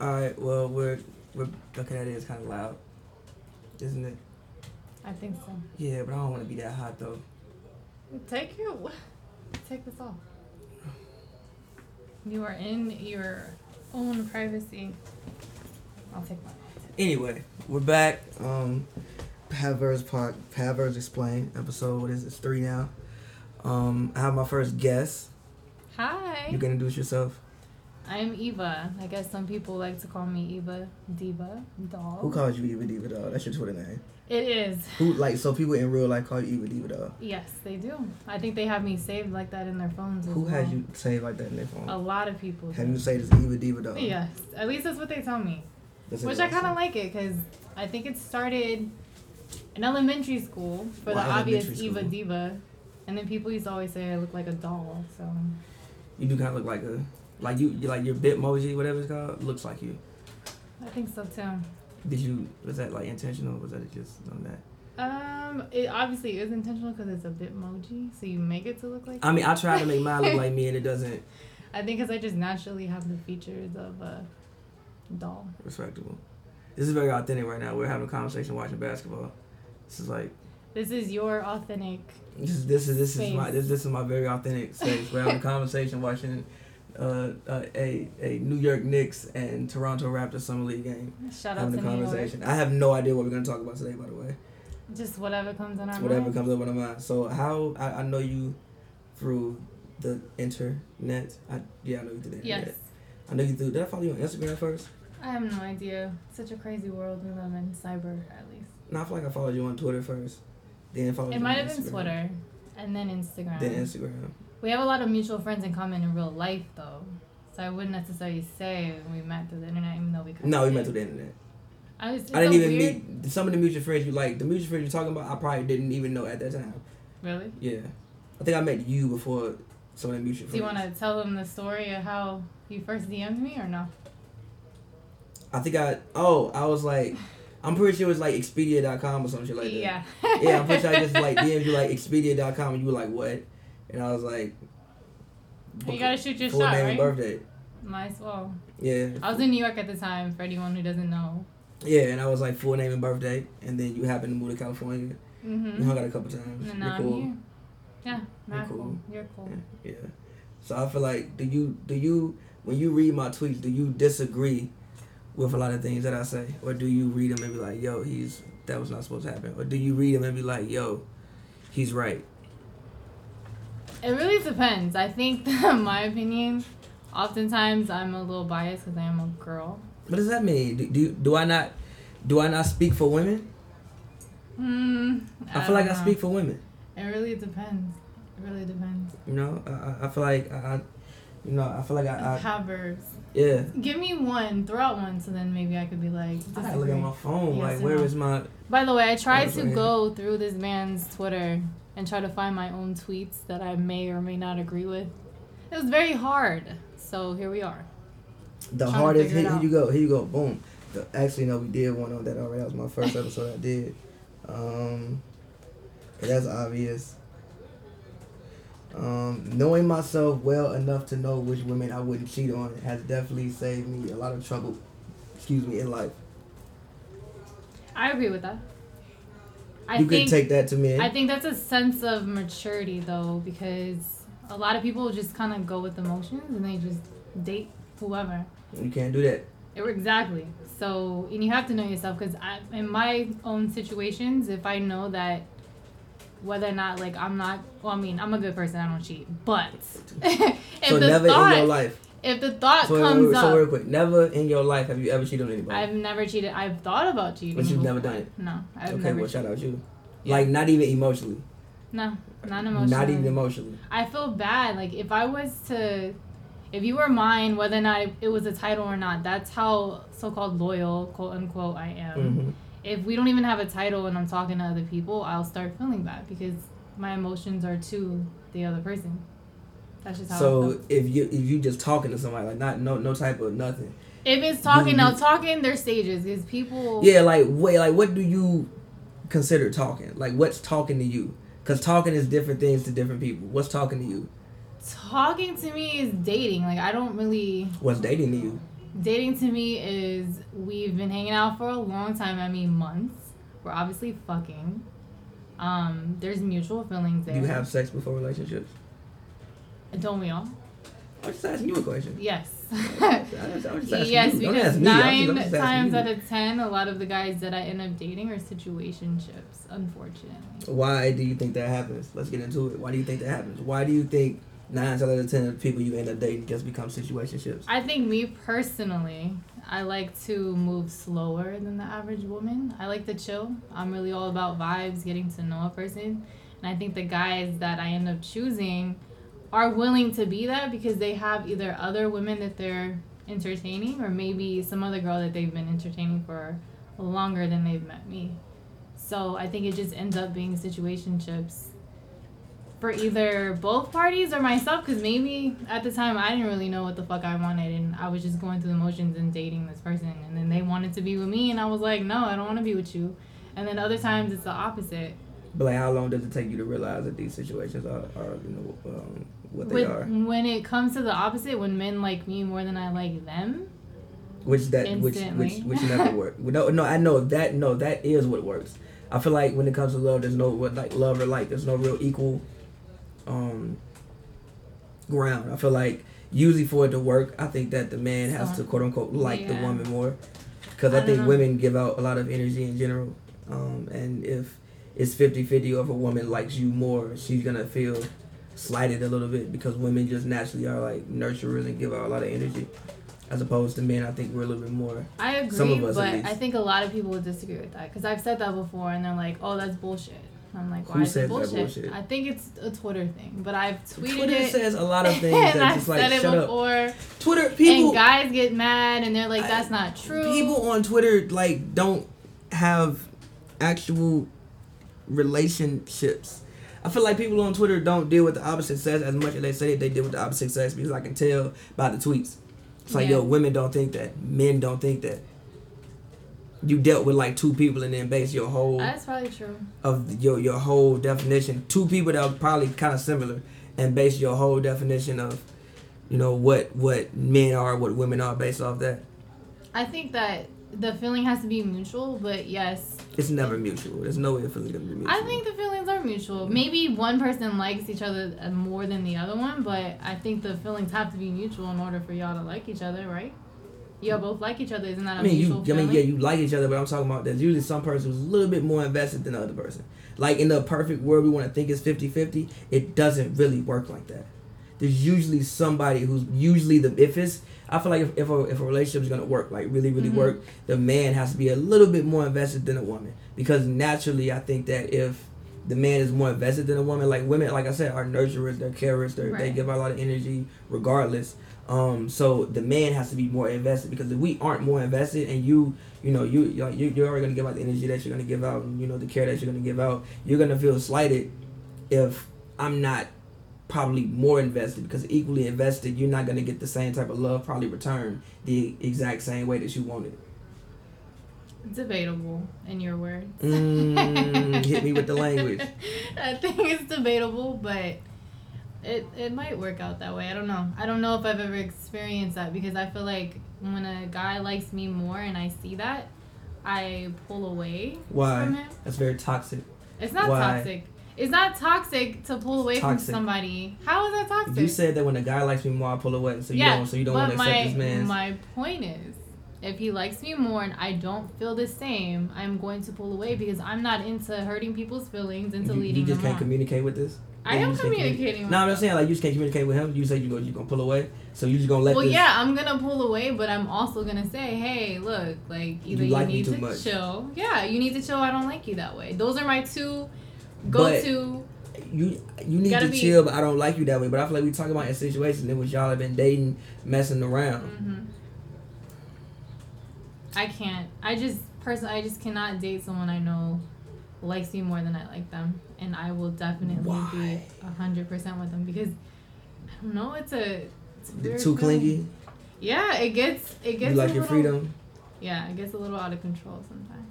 All right. Well, we're we're okay. That is kind of loud, isn't it? I think so. Yeah, but I don't want to be that hot though. Take your take this off. You are in your own privacy. I'll take mine. Anyway, we're back. Um, Paverbs Park, Paverbs Explain episode. What is it? It's three now. Um, I have my first guest. Hi. You can introduce yourself. I'm Eva. I guess some people like to call me Eva Diva Doll. Who calls you Eva Diva Doll? That's your Twitter name. It is. Who like so people in real life call you Eva Diva Doll? Yes, they do. I think they have me saved like that in their phones. Who well. has you saved like that in their phone? A lot of people. Have do. you saved as Eva Diva Doll? Yes, at least that's what they tell me. That's Which I kind of like it because I think it started in elementary school for Why the obvious elementary Eva? Diva. And then people used to always say I look like a doll. So You do kind of look like a like you like your Bitmoji whatever it's called looks like you. I think so too. Did you was that like intentional? Or was that just on that? Um, it obviously is intentional because it's a Bitmoji, so you make it to look like. I mean, I try to make mine look like me, and it doesn't. I think because I just naturally have the features of a doll. Respectable. This is very authentic right now. We're having a conversation watching basketball. This is like This is your authentic. this is this is this is my this, this is my very authentic space. We're having a conversation watching uh, uh, a a New York Knicks and Toronto Raptors summer league game. Shout out having to a conversation. I have no idea what we're gonna talk about today. By the way, Just whatever comes in our it's whatever mind. comes up in my mind. So how I, I know you through the internet. I yeah I know you through the internet. Yes. I know you through. Did I follow you on Instagram first? I have no idea. Such a crazy world we live in, cyber at least. No, I feel like I followed you on Twitter first. Then followed you It on might have been Twitter, and then Instagram. Then Instagram. We have a lot of mutual friends in common in real life, though. So I wouldn't necessarily say we met through the internet, even though we. No, we met through the internet. I, was, I didn't even weird. meet some of the mutual friends you like. The mutual friends you're talking about, I probably didn't even know at that time. Really? Yeah, I think I met you before some of the mutual friends. Do you want to tell them the story of how you first DM'd me or no? I think I. Oh, I was like, I'm pretty sure it was like Expedia.com or some shit like that. yeah. Yeah, I'm pretty sure I just like DM'd you like Expedia.com and you were like, what? And I was like, You gotta shoot your full shot, name right? and birthday. Might as well. Yeah. I was in New York at the time, for anyone who doesn't know. Yeah, and I was like full name and birthday, and then you happened to move to California. Mm-hmm. You hung out a couple times. And You're now I'm here. Yeah, not cool. cool. You're cool. Yeah. So I feel like do you do you when you read my tweets do you disagree with a lot of things that I say or do you read them and be like yo he's that was not supposed to happen or do you read them and be like yo he's right It really depends. I think, in my opinion, oftentimes I'm a little biased because I am a girl. what does that mean do, do do I not do I not speak for women Hmm. I, feel like I speak for women It really depends. It really depends. you know I, I- I feel like I, I you know I feel like I, I Proverbs. yeah Give me one. Throw out one, so then maybe I could be like. I gotta look at disagree. my phone Yes like where no. is my By the way, I tried to go through this man's Twitter and try to find my own tweets that I may or may not agree with. It was very hard. So here we are. The hardest. Here, here you go. Here you go. Boom. The, actually, no, we did one on that already. That was my first episode I did. Um, that's obvious. Um, knowing myself well enough to know which women I wouldn't cheat on has definitely saved me a lot of trouble. Excuse me, in life. I agree with that. I you think could take that to me. I think that's a sense of maturity though, because a lot of people just kind of go with emotions and they just date whoever. you can't do that. It- Exactly. So, and you have to know yourself because in my own situations, if I know that whether or not like I'm not, well, I mean, I'm a good person. I don't cheat, but if so the never thought, in your life. if the thought So, wait, comes wait, up, so real quick, never in your life have you ever cheated on anybody. I've never cheated. I've thought about cheating, But you've never done it? No, I've okay, never. well, cheated. shout out you. Yeah. Like not even emotionally. No, not emotionally. Not even emotionally. I feel bad. Like if I was to, if you were mine, whether or not it was a title or not, that's how so-called loyal, quote unquote, I am. hmm If we don't even have a title and I'm talking to other people, I'll start feeling bad because my emotions are to the other person. That's just how. I So if you if you just talking to somebody like not no no type of nothing. if it's talking, you- now talking, there's stages because people. Yeah, like wait, like what do you consider talking? Like what's talking to you? Because talking is different things to different people. What's talking to you? Talking to me is dating. Like I don't really. What's dating to you? Dating to me is we've been hanging out for a long time. I mean months. We're obviously fucking. Um, there's mutual feelings there. Do you have sex before relationships? Don't we all? I'm just asking you a question. Yes. I'm just- I'm just asking yes, you. Because ask me. I'm just- nine I'm just asking times out of ten, a lot of the guys that I end up dating are situationships, unfortunately. Why do you think that happens? Let's get into it. Why do you think that happens? Why do you think nine out of ten of the people you end up dating just become situationships? I think me personally, I like to move slower than the average woman. I like to chill. I'm really all about vibes, getting to know a person. And I think the guys that I end up choosing are willing to be that because they have either other women that they're entertaining or maybe some other girl that they've been entertaining for longer than they've met me. So I think it just ends up being situationships for either both parties or myself because maybe at the time I didn't really know what the fuck I wanted and I was just going through the motions and dating this person and then they wanted to be with me and I was like no I don't want to be with you and then other times it's the opposite But like, how long does it take you to realize that these situations are, are you know, um, what they With, are? when it comes to the opposite when men like me more than I like them Which that which which which never work. No, no, I know that. No, that is what works. I feel like when it comes to love, there's no what like love or like. There's no real equal, um, ground. I feel like usually for it to work, I think that the man has to quote unquote like the woman more, because I I, think know. women give out a lot of energy in general. Um, and if it's 50-50 or if a woman likes you more, she's gonna feel slighted a little bit because women just naturally are like nurturers and give out a lot of energy. As opposed to men, I think we're a little bit more. I agree Some of us, but. I think a lot of people would disagree with that because I've said that before and they're like oh that's bullshit and I'm like why Who is it that bullshit? bullshit? I think it's a Twitter thing but I've tweeted Twitter it says a lot of things and that I've just like said it shut up. Twitter people and guys get mad and they're like I- that's not true people on Twitter like don't have actual relationships. I feel like people on Twitter don't deal with the opposite sex as much as they say they deal with the opposite sex because I can tell by the tweets. It's like Yeah. yo, women don't think that, men don't think that. You dealt with like two people and then base your whole that's probably true of your your whole definition. Two people that are probably kind of similar, and base your whole definition of, you know, what what men are, what women are, based off that. I think that the feeling has to be mutual but yes It's never mutual. There's no way the feeling's gonna be mutual. I think the feelings are mutual. Maybe one person likes each other uh, more than the other one, but I think the feelings have to be mutual in order for y'all to like each other, right? Y'all both like each other, isn't that a I mean, you. mutual I feeling? mean, yeah, you like each other, but I'm talking about there's usually some person who's a little bit more invested than the other person. Like in the perfect world, we want to think it's 50-50. It doesn't really work like that. There's usually somebody who's usually the if it's. I feel like if, if a if a relationship is gonna work, like really really Mhm. work, the man has to be a little bit more invested than a woman because naturally, I think that if the man is more invested than a woman, like women, like I said, are nurturers, they're carers, they're, they give out a lot of energy regardless. Um, so the man has to be more invested because if we aren't more invested and you, you know, you you're, you're already gonna give out the energy that you're gonna give out, and you know the care that you're gonna give out, you're gonna feel slighted if I'm not probably more invested because equally invested, you're not gonna get the same type of love probably returned the exact same way that you wanted. It's debatable, in your words. Mm, hit me with the language. I think it's debatable, but it it might work out that way. I don't know. I don't know if I've ever experienced that because I feel like when a guy likes me more and I see that, I pull away from Why? him. That's very toxic. It's not Why? toxic. It's not toxic to pull away Toxic. from somebody. How is that toxic? You said that when a guy likes me more, I pull away. So you yeah, don't. So you don't want to accept this man's. My point is, if he likes me more and I don't feel the same, I'm going to pull away because I'm not into hurting people's feelings, into you, leading you just can't on. communicate with this. I Yeah, am you just can't communi- communicating. with No, I'm saying like you just can't communicate with him. You say you go, you gonna pull away. So you just gonna let well, this. yeah, I'm gonna pull away, but I'm also gonna say, hey, look, like either you, like need to much. chill. Yeah, you need to chill. I don't like you that way. Those are my two But- go-to. You you need Gotta be- chill, but I don't like you that way. But I feel like we talk about in situations in which y'all have been dating, messing around. hmm I can't. I just personally, I just cannot date someone I know likes me more than I like them, and I will definitely Why? be a hundred percent with them because I don't know. It's a it's Too feeling. clingy. Yeah, it gets it gets You like a your little- freedom. Yeah, it gets a little out of control sometimes.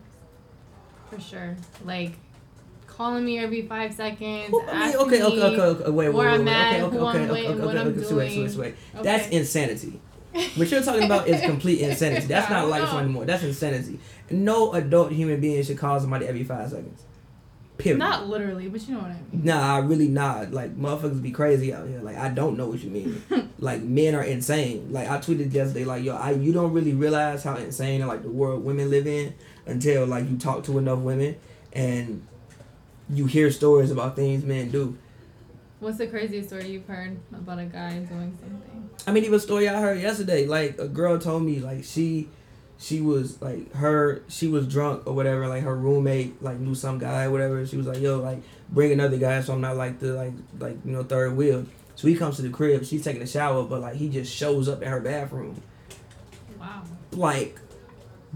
For sure. Like calling me every five seconds. Well, I mean, asking okay, okay, okay, okay, wait, wait, wait, wait, okay, okay, okay, okay, okay, I'm okay, wait, wait, wait. That's insanity. What you're talking about is complete insanity. That's not life know. anymore. That's insanity. No adult human being should call somebody every five seconds. Period. Not literally, but you know what I mean. Nah, I really not. Like motherfuckers be crazy out here. Like I don't know what you mean. like men are insane. Like I tweeted yesterday, like yo, I you don't really realize how insane like the world women live in until like you talk to enough women and you hear stories about things men do. What's the craziest story you've heard about a guy doing something? I mean, even a story I heard yesterday. Like a girl told me, like she, she was like her, she was drunk or whatever. Like her roommate like knew some guy or whatever. She was like, yo, like bring another guy, so I'm not like the like like you know third wheel. So he comes to the crib. She's taking a shower, but like he just shows up in her bathroom. Wow. Like,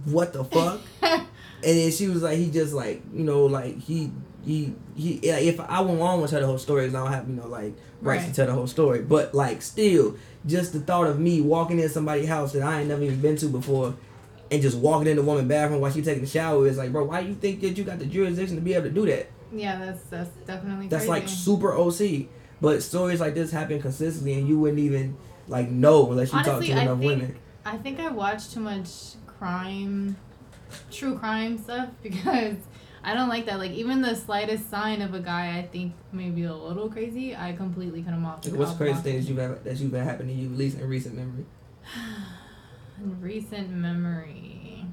what the fuck? and then she was like, he just like you know like he. He, he yeah, if I won't to tell the whole story, 'cause I don't have you know like rights to tell the whole story. But like still, just the thought of me walking in somebody's house that I ain't never even been to before, and just walking in the woman's bathroom while she taking a shower is like, bro, why you think that you got the jurisdiction to be able to do that? Yeah, that's that's definitely That's crazy. like super OC. But stories like this happen consistently, and you wouldn't even like know unless you talk Honestly, to I enough think- women. I think I watch too much crime, true crime stuff because I don't like that. Like even the slightest sign of a guy I think maybe a little crazy, I completely cut him off. Like, what's crazy I'll craziest block thing that you've ever, that you've had happen to you, at least in recent memory? In recent memory,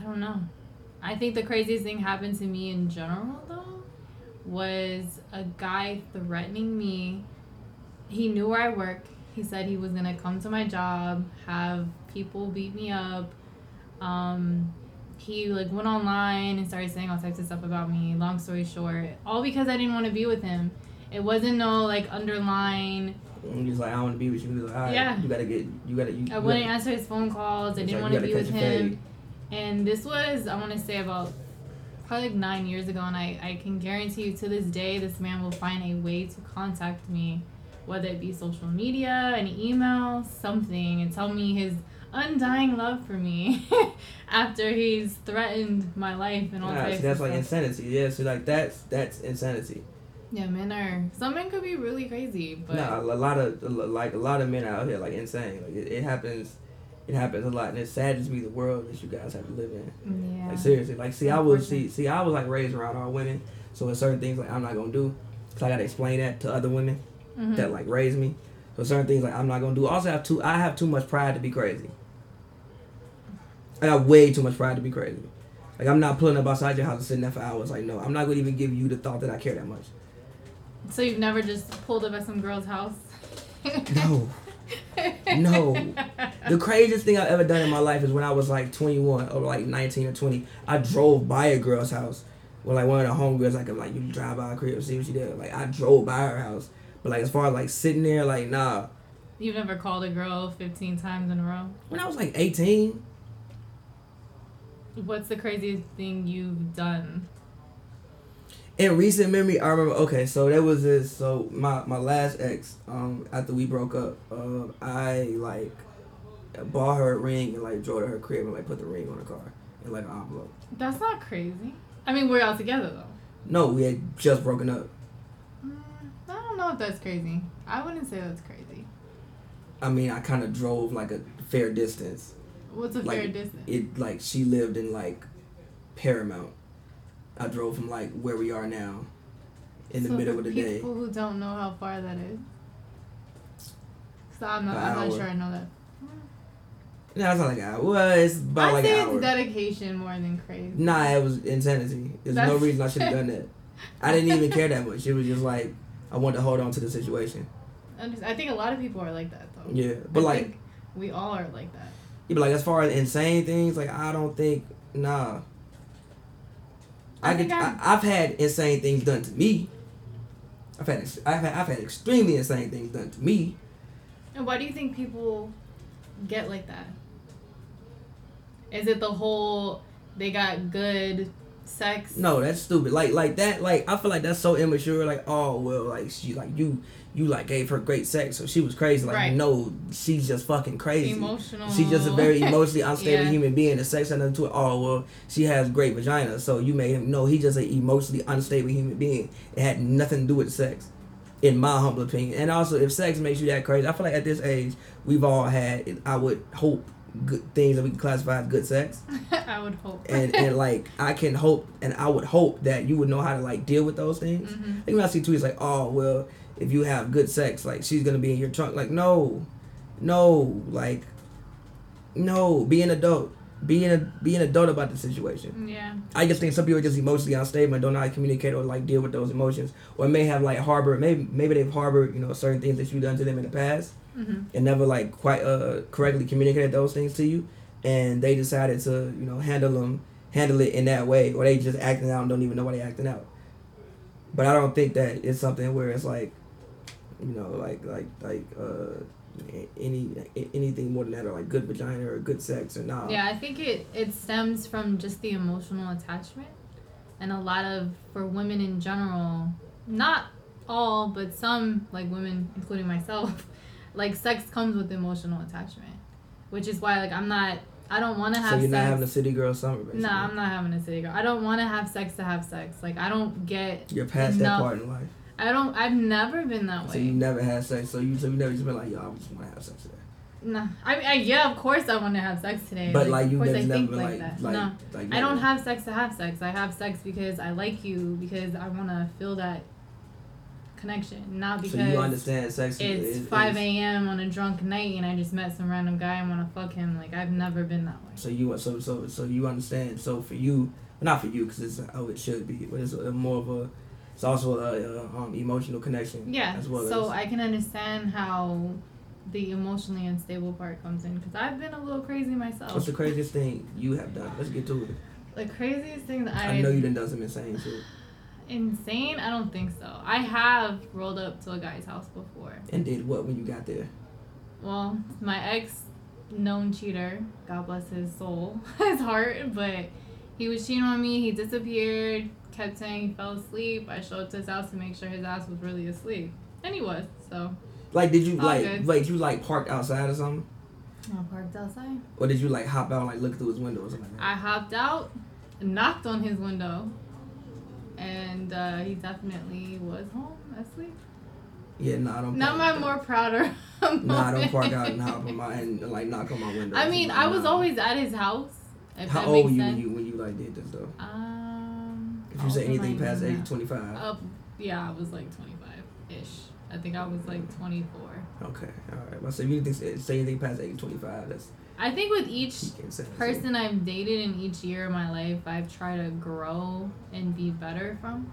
I don't know. I think the craziest thing happened to me in general though was a guy threatening me. He knew where I work. He said he was gonna come to my job, have people beat me up. Um, he like went online and started saying all types of stuff about me. Long story short, all because I didn't want to be with him. It wasn't no like underline. And he's like, I want to be with you. He's like, all right, Yeah. you gotta get, you gotta, you. I you wouldn't gotta- answer his phone calls. I didn't like, want to be with him. fade. And this was, I want to say, about probably like nine years ago. And I, I can guarantee you to this day, this man will find a way to contact me, whether it be social media, an email, something, and tell me his undying love for me after he's threatened my life and all Nah, types see, that's like stuff. insanity. Yeah, so like that's that's insanity. Yeah, men are, some men could be really crazy, but Nah, a lot of like a lot of men out here like insane. Like it, it happens, it happens a lot, and it saddens me the world that you guys have to live in. yeah. Like seriously, like see, I was see, see, I was like raised around all women, so there's certain things like I'm not gonna do, cause I gotta explain that to other women Mhm. that like raised me. So certain things like I'm not gonna do. Also, have too, I have too much pride to be crazy. I got way too much pride to be crazy. Like I'm not pulling up outside your house and sitting there for hours. Like no, I'm not gonna even give you the thought that I care that much. So you've never just pulled up at some girl's house? No. No. The craziest thing I've ever done in my life is when I was like 21 or like 19 or 20. I drove by a girl's house. When like one of the homegirls like I'm like you drive by her crib and see what she did. Like I drove by her house. Like as far as like sitting there like nah. You've never called a girl 15 times in a row? When I was like 18, What's the craziest thing you've done? in recent memory, I remember. Okay, so that was this. So my my last ex, um, after we broke up, uh, I like bought her a ring and like drove to her crib and like put the ring on her car in like an envelope. That's not crazy. I mean, we're all together though. No, we had just broken up. I don't know if that's crazy. I wouldn't say that's crazy. I mean, I kind of drove like a fair distance. What's a Like, fair distance? It like she lived in like Paramount. I drove from like where we are now, in the middle of the day. People who don't know how far that is. So I'm not. I'm not sure I know that. No, it's not like an hour. Well, it's about I like an hour. it's dedication more than crazy. Nah, it was insanity. There's no reason I should have done that. I didn't even care that much. It was just like I wanted to hold on to the situation. I think a lot of people are like that though. Yeah, but I like, think we all are like that. yeah, but like as far as insane things, like I don't think nah. I, I could. I, I've had insane things done to me. I've had. I've had. I've had extremely insane things done to me. And why do you think people get like that? Is it the whole they got good sex? No, that's stupid. Like like that. Like I feel like that's so immature. Like oh well, like she like you you like gave her great sex, so she was crazy. Like Right. no, she's just fucking crazy. Emotional. She's just a very emotionally unstable Yeah. human being. The sex had nothing to it. Oh well, she has great vagina, so you made him. No, he's just an emotionally unstable human being. It had nothing to do with sex. in my humble opinion. And also, if sex makes you that crazy, I feel like at this age, we've all had. I would hope good things that we can classify as good sex. I would hope. and and like I can hope, and I would hope that you would know how to like deal with those things. Mhm. Like when I see tweets like, "Oh well, if you have good sex, like she's gonna be in your trunk." Like no, no, like no. Be an adult. Be an be an adult about the situation. Yeah. I just think some people are just emotionally unstable and don't know how to communicate or like deal with those emotions, or may have like harbor maybe maybe they've harbored you know certain things that you've done to them in the past hmm and never like quite uh correctly communicated those things to you, and they decided to you know handle them handle it in that way, or they just acting out and don't even know why they acting out. But I don't think that it's something where it's like, you know, like like like uh any anything more than that or like good vagina or good sex or nah. Yeah, I think it it stems from just the emotional attachment, and a lot of for women in general, not all, but some like women, including myself, like sex comes with emotional attachment, which is why like I'm not. I don't want to have So you're sex. not having a city girl summer, basically. No, I'm not having a city girl. I don't want to have sex to have sex. Like I don't get. You're past enough- that part in life. I don't. I've never been that way. So you never had sex. So you so you never just been like, yo, I just want to have sex today. No, I, I yeah, of course I want to have sex today. But like, of you course never I never like, like that. like, no, like I don't have sex to have sex. I have sex because I like you because I want to feel that connection, not because So you understand sex it's 5 a.m. on a drunk night and I just met some random guy and want to fuck him. Like I've never been that way. So you so so so you understand. So for you, not for you, because it's how it should be, but it's a, more of a. It's also a, a um, emotional connection. Yeah. As well so as. I can understand how the emotionally unstable part comes in because I've been a little crazy myself. What's the craziest thing you have done? Let's get to it. the craziest thing that I, I know you done done some insane shit. Insane. I don't think so. I have rolled up to a guy's house before. And did what when you got there? Well, my ex known cheater, God bless his soul, his heart, but he was cheating on me. He disappeared, kept saying he fell asleep. I showed up to his house to make sure his ass was really asleep. And he was, so Like, did you like good. like you like parked outside or something, I parked outside. or did you like hop out and like look through his window or something like that? I hopped out, and knocked on his window, and uh, he definitely was home asleep. yeah, no, I don't. Not my out. more prouder. No, I don't park out and hop on my and, like knock on my window. I mean, Like, I was nah. always at his house. If How that old were makes you when you when you like did this though? Um, If you say anything past age twenty five. Uh, yeah, I was like 25 ish. I think I was like 24. Okay, all right. Well, so if you say say anything past age twenty five, that's I think with each you person I've dated in each year of my life, I've tried to grow and be better from.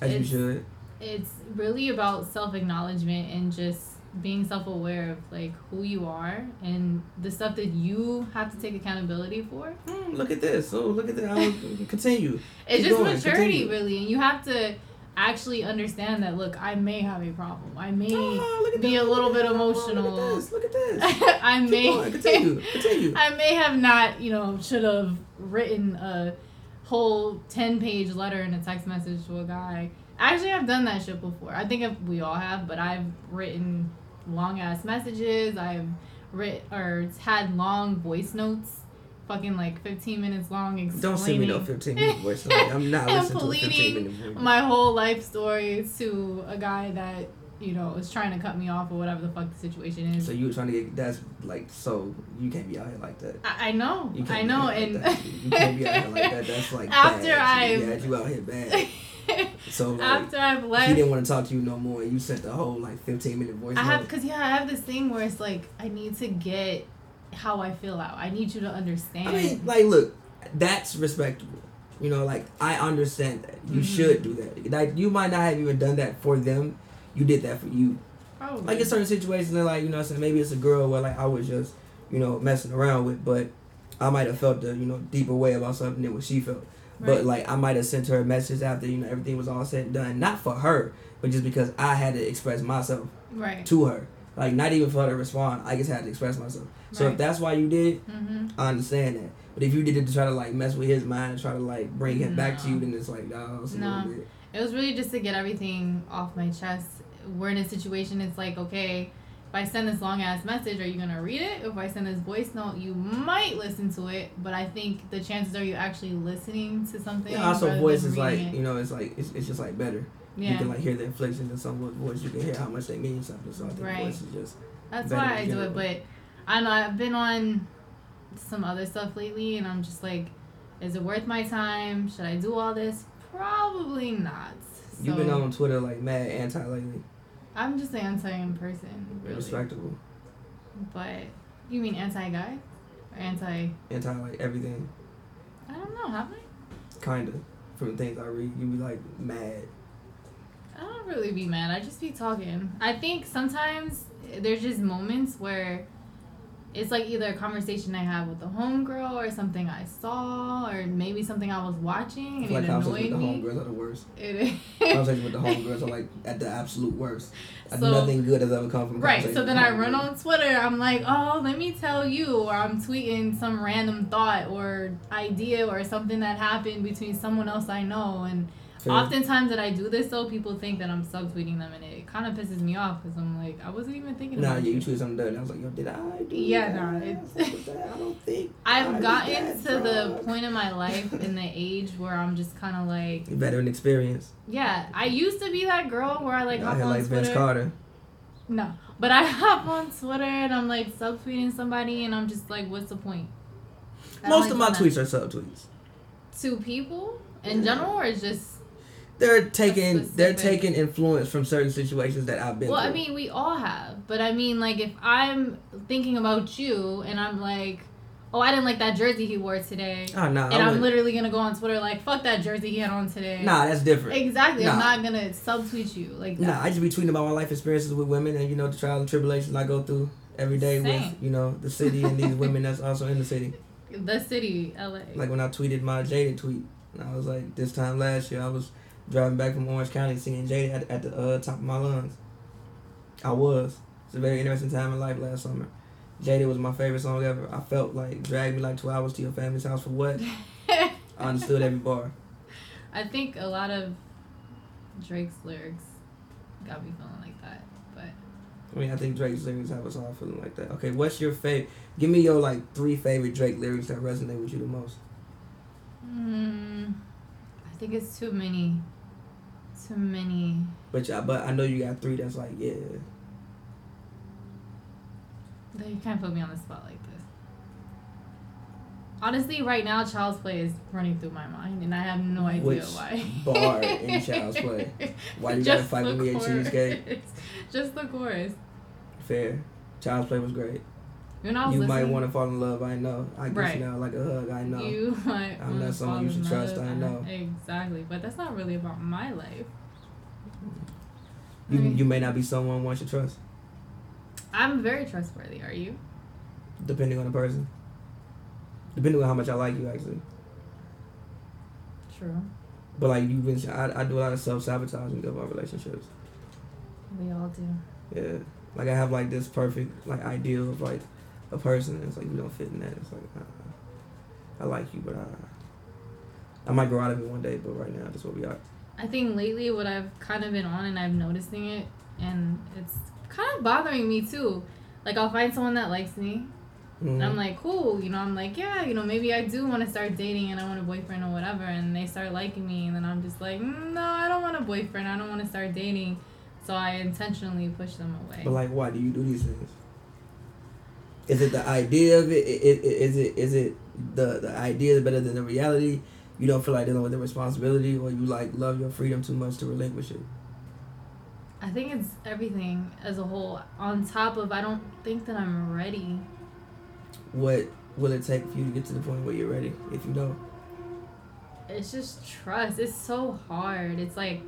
as you it's- should. It's really about self acknowledgement and just being self aware of like who you are and the stuff that you have to take accountability for. Mm, look at this. Oh, look at that. I'll continue. It's Keep just going, maturity, continue. really, and you have to actually understand that. Look, I may have a problem. I may Oh, be that. a little bit Oh, emotional. Look at this. Look at this. I Keep may. Continue. Continue. I may have not, you know, should have written a whole 10 page letter in a text message to a guy. Actually, I've done that shit before. I think if we all have, but I've written long ass messages. I've writ or had long voice notes, fucking like 15 minutes long, explaining Don't send me no fifteen minute voice. I'm not listening to a fifteen minute voice my whole life story to a guy that, you know, is trying to cut me off or whatever the fuck the situation is. So you were trying to get that's like so you can't be out here like that. I, I know, You can't I know, and like you can't be out here like that. That's like After. I've- yeah, you out here bad. So like after I've left, he didn't want to talk to you no more. You sent the whole like fifteen minute voice I have, cause yeah, I have this thing where it's like I need to get how I feel out. I need you to understand. I mean, like, look, that's respectable. You know, like I understand that you Mhm. should do that. Like you might not have even done that for them. You did that for you. Probably. Like in certain situations, they're like you know, what I'm saying maybe it's a girl where like I was just you know messing around with, but I might have felt the you know deeper way about something than what she felt. But like I might have sent her a message after you know everything was all said and done, not for her, but just because I had to express myself right. to her. Like not even for her to respond, I just had to express myself. So Right. if that's why you did, Mm-hmm. I understand that. But if you did it to try to like mess with his mind and try to like bring him back to you, then it's like no, it's No. bit. It was really just to get everything off my chest. We're in a situation. It's like okay. If I send this long ass message, are you gonna read it? If I send this voice note, you might listen to it, but I think the chances are you actually listening to something. Yeah, also voice is like it. you know it's like it's, it's just like better. Yeah. You can like hear the inflection in someone's voice. You can hear how much they mean something. So I think Right. voice is just That's why I do it. But I know I've been on some other stuff lately, and I'm just like, is it worth my time? Should I do all this? Probably not. So you've been on Twitter like mad anti lately. I'm just anti in person, really. Respectable. But you mean anti guy or anti? Anti like everything. I don't know. Have I? Kinda. From the things I read, you'd be like mad. I don't really be mad. I just be talking. I think sometimes there's just moments where it's like either a conversation I have with a homegirl or something I saw or maybe something I was watching and like it annoyed with the homegirls are the worst. It is. Conversations with the homegirls are like at the absolute worst. Like, So- nothing good has ever come from Right, so then I run on Twitter. I'm like, oh, let me tell you, or I'm tweeting some random thought or idea or something that happened between someone else I know. And Fair. oftentimes that I do this, though, people think that I'm subtweeting them, and it kind of pisses me off because I'm like, I wasn't even thinking Nah, about yeah, you. you tweeted something and I was like, yo, did I do Yeah, that? nah, it's-? I don't think. I I've did gotten that, to the point in my life in the age where I'm just kind of like, better Veteran experience. yeah, I used to be that girl where I like I hop on like Vince Carter. No, but I hop on Twitter and I'm like subtweeting somebody and I'm just like, what's the point? I Most like of my tweets are subtweets. that. to people in Yeah. general or just They're taking they're taking influence from certain situations that I've been well, through. I mean, we all have, but I mean, like if I'm thinking about you and I'm like, oh, I didn't like that jersey he wore today, oh, nah, and I I'm literally gonna go on Twitter like, fuck that jersey he had on today. Nah, that's different. Exactly. Nah. I'm not gonna subtweet you like that. Nah, I just be tweeting about my life experiences with women and you know the trials and tribulations I go through every day Same. with you know the city and these women that's also in the city. The city, LA. Like when I tweeted my Jaded tweet, and I was like, this time last year I was driving back from Orange County singing Jaded at, at the uh, top of my lungs. I was. It's a very interesting time in life last summer. Jaded was my favorite song ever. I felt like dragged me like two hours to your family's house for what? I understood every bar. I think a lot of Drake's lyrics got me feeling like that. But I mean, I think Drake's lyrics have us all feeling like that. Okay, what's your favorite? Give me your like three favorite Drake lyrics that resonate with you the most. mm, I think it's too many. Too many. But yeah, but I know you got three that's like yeah. You can't put me on the spot like this. Honestly, right now, Child's Play is running through my mind, and I have no idea Which why. bar in Child's Play? Why you gotta fight with me at. Cheesecake? Just the chorus. Fair. Child's Play was great. When I was You might want to fall in love. I know. I guess Right. now like a hug. I know. You might I'm not someone you should trust. I know. Exactly, but that's not really about my life. You, I mean- you may not be someone one should trust, I'm very trustworthy. Are you? depending on the person. Depending on how much I like you, actually. True. But like you've been, I, I do a lot of self sabotaging of our relationships. We all do. Yeah, like I have like this perfect like ideal of like a person. It's like you don't fit in that. It's like uh, I like you, but I I might grow out of it one day. But right now, that's what we are. I think lately what I've kind of been on and I'm noticing it and it's kind of bothering me too. Like I'll find someone that likes me and Mhm. I'm like, cool, you know, I'm like, yeah, you know, maybe I do want to start dating and I want a boyfriend or whatever and they start liking me and then I'm just like, mm, no, I don't want a boyfriend. I don't want to start dating. So I intentionally push them away. But like, why do you do these things? Is it the idea of it? I- I- Is it is it the the idea is better than the reality? You don't feel like dealing with the responsibility, or you like love your freedom too much to relinquish it. I think it's everything as a whole. On top of, I don't think that I'm ready. What will it take for you to get to the point where you're ready? If you don't, It's just trust. It's so hard. It's like,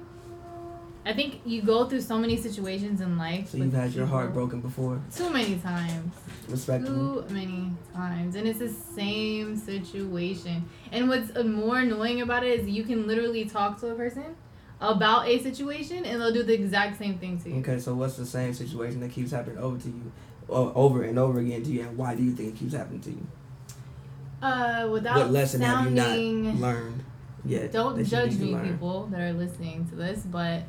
I think you go through so many situations in life. so you've had your heart broken before. Too many times. Respectable. Too many times. And it's the same situation. And what's more annoying about it is you can literally talk to a person about a situation and they'll do the exact same thing to you. Okay, so what's the same situation that keeps happening over to you, over and over again to you, and why do you think it keeps happening to you? Uh, without what lesson have you sounding... not learned yet? Don't judge me, learn? people that are listening to this, but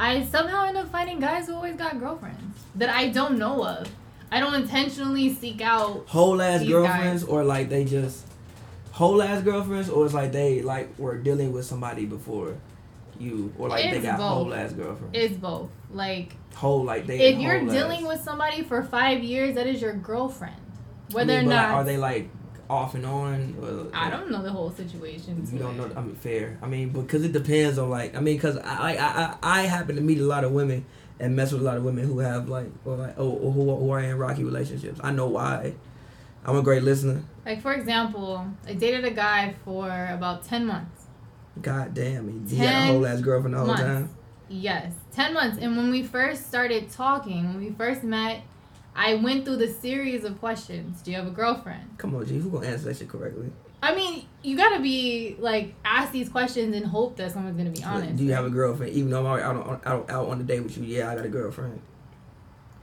I somehow end up finding guys who always got girlfriends that I don't know of. I don't intentionally seek out. whole ass girlfriends or like they just whole ass girlfriends or it's like they like were dealing with somebody before you, or like they got both. whole ass girlfriend. It's both. Like whole like they. if you're dealing ass. with somebody for five years, that is your girlfriend. Whether I mean, or but, like, not are they like off and on? Or, I don't know the whole situation. You don't know. I mean, fair. I mean, because it depends on like. I mean, because I, I I I happen to meet a lot of women and mess with a lot of women who have like or like oh or who who are in rocky relationships. I know why. I'm a great listener. Like for example, I dated a guy for about ten months. God damn, he, he had a whole ass girlfriend the whole time. Yes, 10 months. And when we first started talking, when we first met, I went through the series of questions. Do you have a girlfriend? Come on, G, who gonna answer that shit correctly? I mean, you gotta be like, ask these questions and hope that someone's gonna be honest. Do you have a girlfriend? Even though I'm already out on, out, out on a date with you, yeah, I got a girlfriend.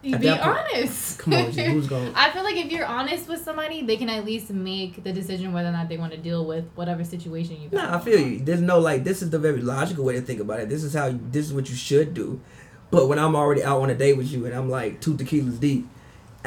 You be point- honest. Come on, G, who's gonna? I feel like if you're honest with somebody, they can at least make the decision whether or not they want to deal with whatever situation you got. Nah, I feel you. There's no like. This is the very logical way to think about it. This is how. You, this is what you should do. But when I'm already out on a date with you and I'm like two tequilas deep,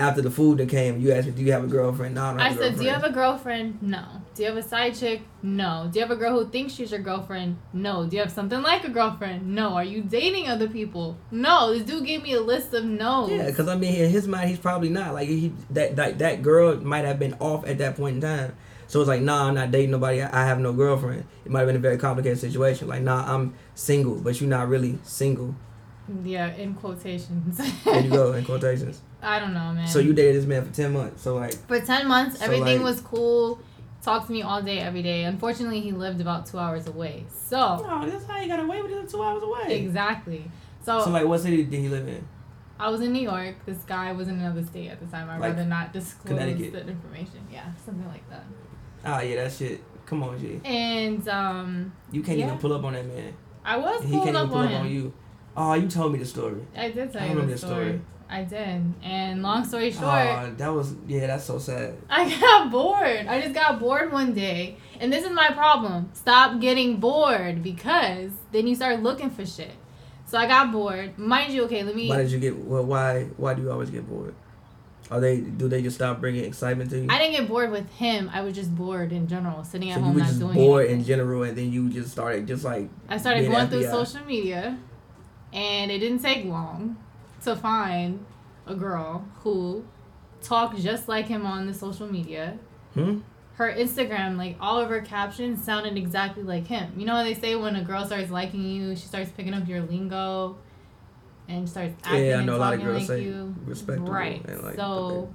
after the food that came, you asked me, "Do you have a girlfriend?" No, I don't I have a said, do you have a girlfriend? No. Do you have a side chick? No. Do you have a girl who thinks she's your girlfriend? No. Do you have something like a girlfriend? No. Are you dating other people? No. This dude gave me a list of no. Yeah, because I mean, in his mind, he's probably not like he that that that girl might have been off at that point in time. So it's like, nah, I'm not dating nobody. I I have no girlfriend. It might have been a very complicated situation. Like, nah, I'm single, but you're not really single. Yeah, in quotations. There you go in quotations. I don't know, man. So you dated this man for ten months. So like, For 10 months, So, everything like- was cool. Talked to me all day, every day. Unfortunately, he lived about two hours away. So, oh, that's how you got away with it two hours away. exactly. So, So like, what city did he live in? I was in New York. This guy was in another state at the time. I'd Like rather not disclose Connecticut. that information. Yeah, something like that. Ah, yeah, that shit. Come on, G. And um, You can't Yeah. even pull up on that man. I was He can't even up pull on up on you. Oh, you told me the story. I did tell I you remember the story. story. I did. And long story short, Oh, that was yeah. That's so sad. I got bored. I just got bored one day. And this is my problem. Stop getting bored because then you start looking for shit. So I got bored. Mind you, okay, let me. Why did you get? Well, why? Why do you always get bored? Are they? Do they just stop bringing excitement to you? I didn't get bored with him. I was just bored in general, sitting at so you home were not just doing bored anything. in general, and then you just started just like I started going through uh, social media, and it didn't take long to find a girl who talked just like him on the social media. hmm. Her Instagram, like all of her captions, sounded exactly like him. You know how they say when a girl starts liking you, she starts picking up your lingo, and starts acting Yeah, I and know a lot of girls like say you. respectable. Right. And like, so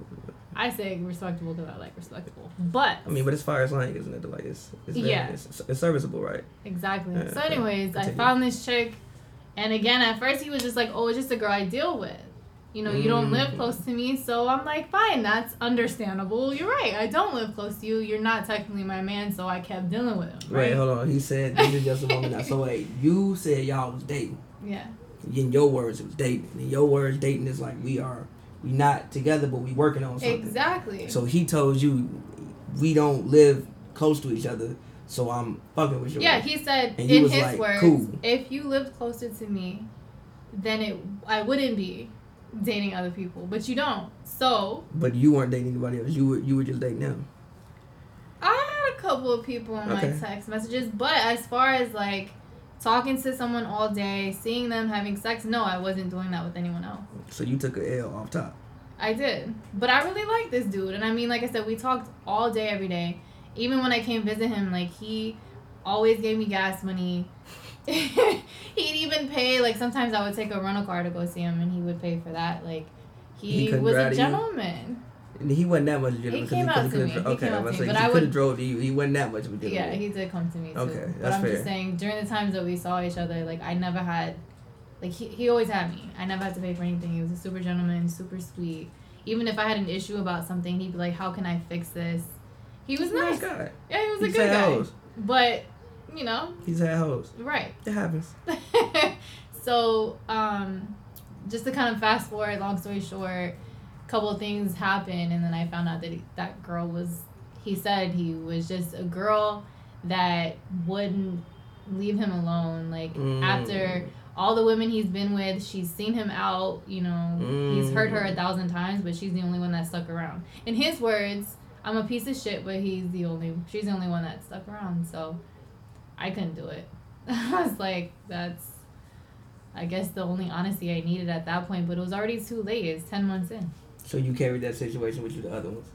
I say respectable because I like respectable, but I mean, but it's fire as lang, isn't it? Like it's it's, Yeah. it's, it's serviceable, right? Exactly. Yeah, so, anyways, I found this chick, and again, at first he was just like, "Oh, it's just a girl I deal with." You know, you don't live Mm. close to me, so I'm like, fine, that's understandable. You're right. I don't live close to you. You're not technically my man, so I kept dealing with him. Wait, Right? hold on. He said this is just a woman. now. So wait, you said y'all was dating. Yeah. In your words, it was dating. In your words, dating is like we are, we not together, but we working on something. Exactly. So he told you, we don't live close to each other, so I'm fucking with you. yeah, he said And in his like, words, cool. if you lived closer to me, then it I wouldn't be dating other people, but you don't. So But you weren't dating anybody else. You were you were just dating him. I had a couple of people in Okay. my text messages, but as far as like talking to someone all day, seeing them having sex, no, I wasn't doing that with anyone else. So you took a L off top. I did. But I really like this dude. And I mean, like I said, we talked all day, every day. Even when I came visit him, like, he always gave me gas money. He'd even pay, like, sometimes I would take a rental car to go see him, and he would pay for that. Like, He he, was a gentleman. And he wasn't that much of a gentleman. He came out to me. Okay, I was to me, but he I could would- have drove to you. He wasn't that much of a gentleman. Yeah, he did come to me, Too. Okay, too. But I'm fair. just saying, during the times that we saw each other, like, I never had, like, he, he always had me. I never had to pay for anything. He was a super gentleman, super sweet. Even if I had an issue about something, he'd be like, how can I fix this? He was nice nice. guy. Yeah, he was a He's good guy. hoes. But, you know, He's had hoes. right. It happens. so, um, just to kind of fast forward, long story short, a couple of things happened, and then I found out that he, that girl was, he said he was just a girl that wouldn't leave him alone. Like, Mm. after all the women he's been with, she's seen him out, you know, he's hurt her a Mm. thousand times, but she's the only one that stuck around. In his words, I'm a piece of shit, but he's the only, she's the only one that stuck around, so I couldn't do it. I was like, that's, I guess, the only honesty I needed at that point. But it was already too late. It's 10 months in. So you carried that situation with you the other ones.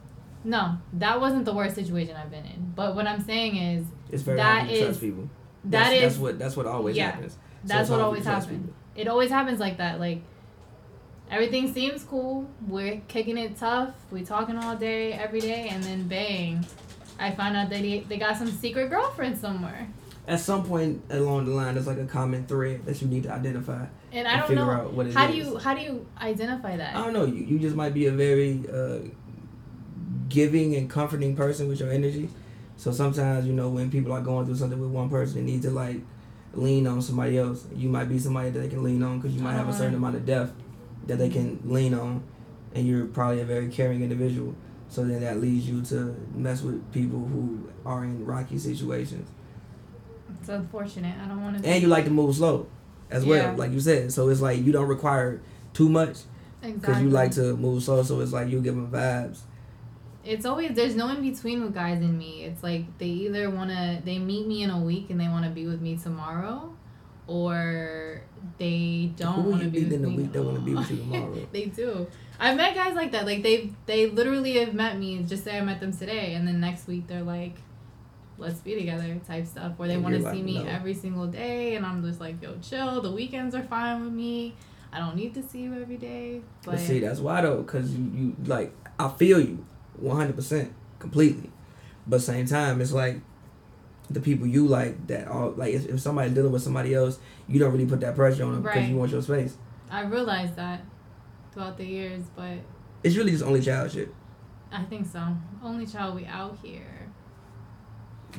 No, that wasn't the worst situation I've been in. But what I'm saying is, It's very That hard to is- trust people. that that's, is that's what that's what always yeah, happens. So that's what always happens. people. It always happens like that. Like, everything seems cool. We're kicking it tough. We're talking all day, every day. And then bang, I find out that they, they got some secret girlfriend somewhere. At some point along the line, there's like a common thread that you need to identify And I don't figure know. out what it is. How do you how do you identify that? I don't know. You, you just might be a very uh, giving and comforting person with your energy. So sometimes, you know, when people are going through something with one person, they need to like lean on somebody else. You might be somebody that they can lean on because you might have a certain Uh-huh. amount of depth that they can lean on, and you're probably a very caring individual. So then that leads you to mess with people who are in rocky situations. It's unfortunate. I don't want to. And you like to move slow as Yeah. well, like you said. So it's like you don't require too much exactly. because you like to move slow. So it's like you give them vibes. It's always there's no in between with guys and me. It's like they either wanna they meet me in a week and they want to be with me tomorrow, or they don't want to be with me. week that wanna be with you tomorrow? they do. I've met guys like that. Like they they literally have met me. Just say I met them today, and then next week they're like, "Let's be together" type stuff. Where they want to you're see me "No." every single day, and I'm just like, "Yo, chill. The weekends are fine with me. I don't need to see you every day." But But see, that's why though, because you, you like I feel you, one hundred percent, completely. But same time, it's like the people you like that all like if, if somebody's dealing with somebody else, you don't really put that pressure on them because Right. you want your space. I realized that throughout the years, but It's really just only child shit. I think so. Only child we out here.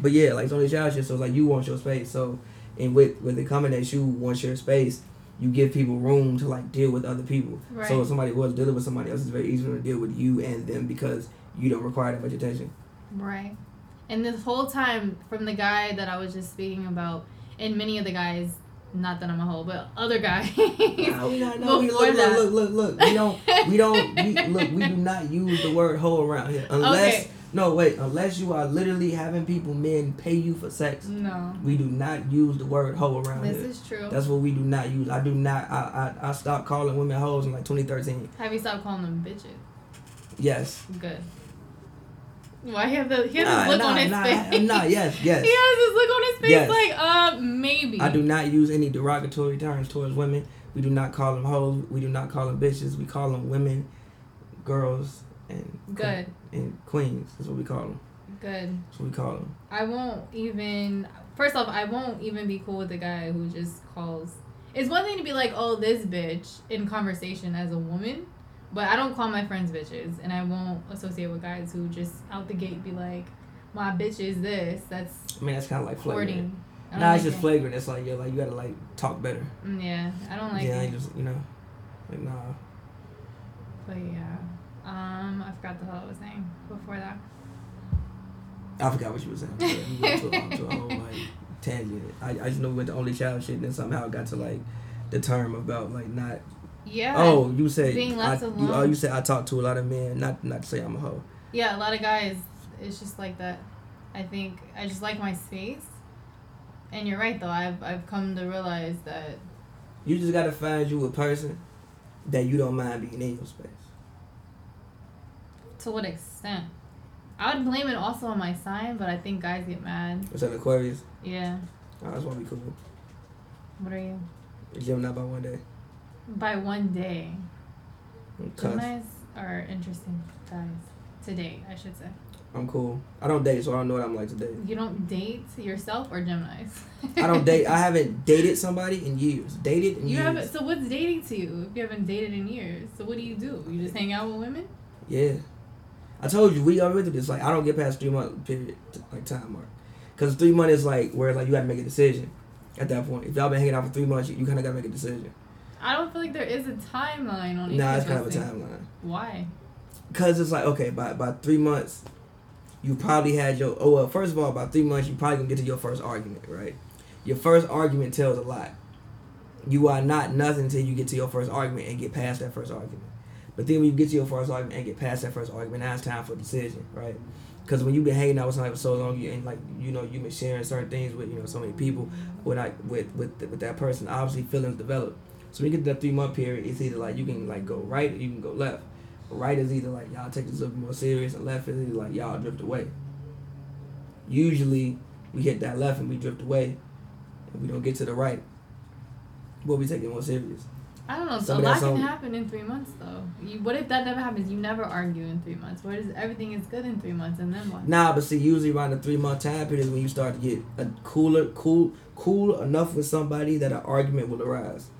But yeah, like it's only child shit. So like you want your space. So and with with it coming that you want your space, you give people room to like deal with other people. Right. So if somebody was dealing with somebody else, it's very easy to deal with you and them because you don't require that much attention. Right. And this whole time, from the guy that I was just speaking about, and many of the guys, not that I'm a hoe, but other guys. no, we not, no, we look, that. look, look, look, look. We don't. We don't. We, look, we do not use the word hoe around here unless. Okay. No, wait. Unless you are literally having people, men, pay you for sex. no. We do not use the word hoe around This here. is true. That's what we do not use. I do not. I I, I stopped calling women hoes in like 2013. Have you stopped calling them bitches? Yes. Good. Why he have the he has Nah, this look nah, on his nah, face? nah, yes, yes. He has this look on his face Yes. like, uh, maybe. I do not use any derogatory terms towards women. We do not call them hoes. We do not call them bitches. We call them women, girls, and Good. and queens. That's what we call them. Good. That's what we call them. I won't even. First off, I won't even be cool with the guy who just calls. It's one thing to be like, "Oh, this bitch" in conversation as a woman, but I don't call my friends bitches, and I won't associate with guys who just out the gate be like, "My bitch is this." That's I mean, that's kind of like flagrant. courting. I it's just it. flagrant. It's like, yeah, like you gotta like talk better. Mm, Yeah, I don't like yeah, just you know, like nah. But yeah, um, I forgot the hell I was saying before that. I forgot what you were saying. Yeah, went to, a, to a whole like tangent. I, I just know we went to only child shit, and then somehow got to like the term about like not. Yeah. Oh, you said being I, left you, oh, you said I talk to a lot of men. Not not to say I'm a hoe. Yeah, a lot of guys, it's just like that. I think I just like my space. And you're right though. I've I've come to realize that You just gotta find you a person that you don't mind being in your space. to what extent. I would blame it also on my sign, but I think guys get mad. What's that Aquarius? Yeah. Oh, that's why we cool. What are you? Gemini by one day. By one day. Cuss. Geminis are interesting guys. To date, I should say. I'm cool. I don't date, so I don't know what I'm like to date. You don't date yourself or Geminis? I don't date. I haven't dated somebody in years. Dated in You years. haven't. So what's dating to you if you haven't dated in years? So what do you do? You just hang out with women? Yeah. I told you we already went through this. Like I don't get past three month period like time mark, because three months is like where like you got to make a decision. At that point, if y'all been hanging out for three months, you, you kind of got to make a decision. I don't feel like there is a timeline on. Nah, either it's kind of a timeline. Why? Cause it's like okay, by by three months, you probably had your oh well. First of all, by three months, you probably gonna get to your first argument, right? Your first argument tells a lot. You are not nothing until you get to your first argument and get past that first argument. But then when you get to your first argument and get past that first argument, now it's time for a decision, right? Because when you've been hanging out with somebody for so long, you and like you know you've been sharing certain things with you know so many people, with I with with with that person, obviously feelings develop. So when you get to that three month period, it's either like you can like go right or you can go left. Right is either like y'all take this a little more serious, and left is either like y'all drift away. Usually, we hit that left and we drift away, and we don't get to the right. But we take it more serious. I don't know. Lot that can happen in three months, though. You, what if that never happens? You never argue in three months. What is everything is good in three months, and then what? Nah, but see, usually around the three month time period is when you start to get a cooler, cool, cool enough with somebody that an argument will arise.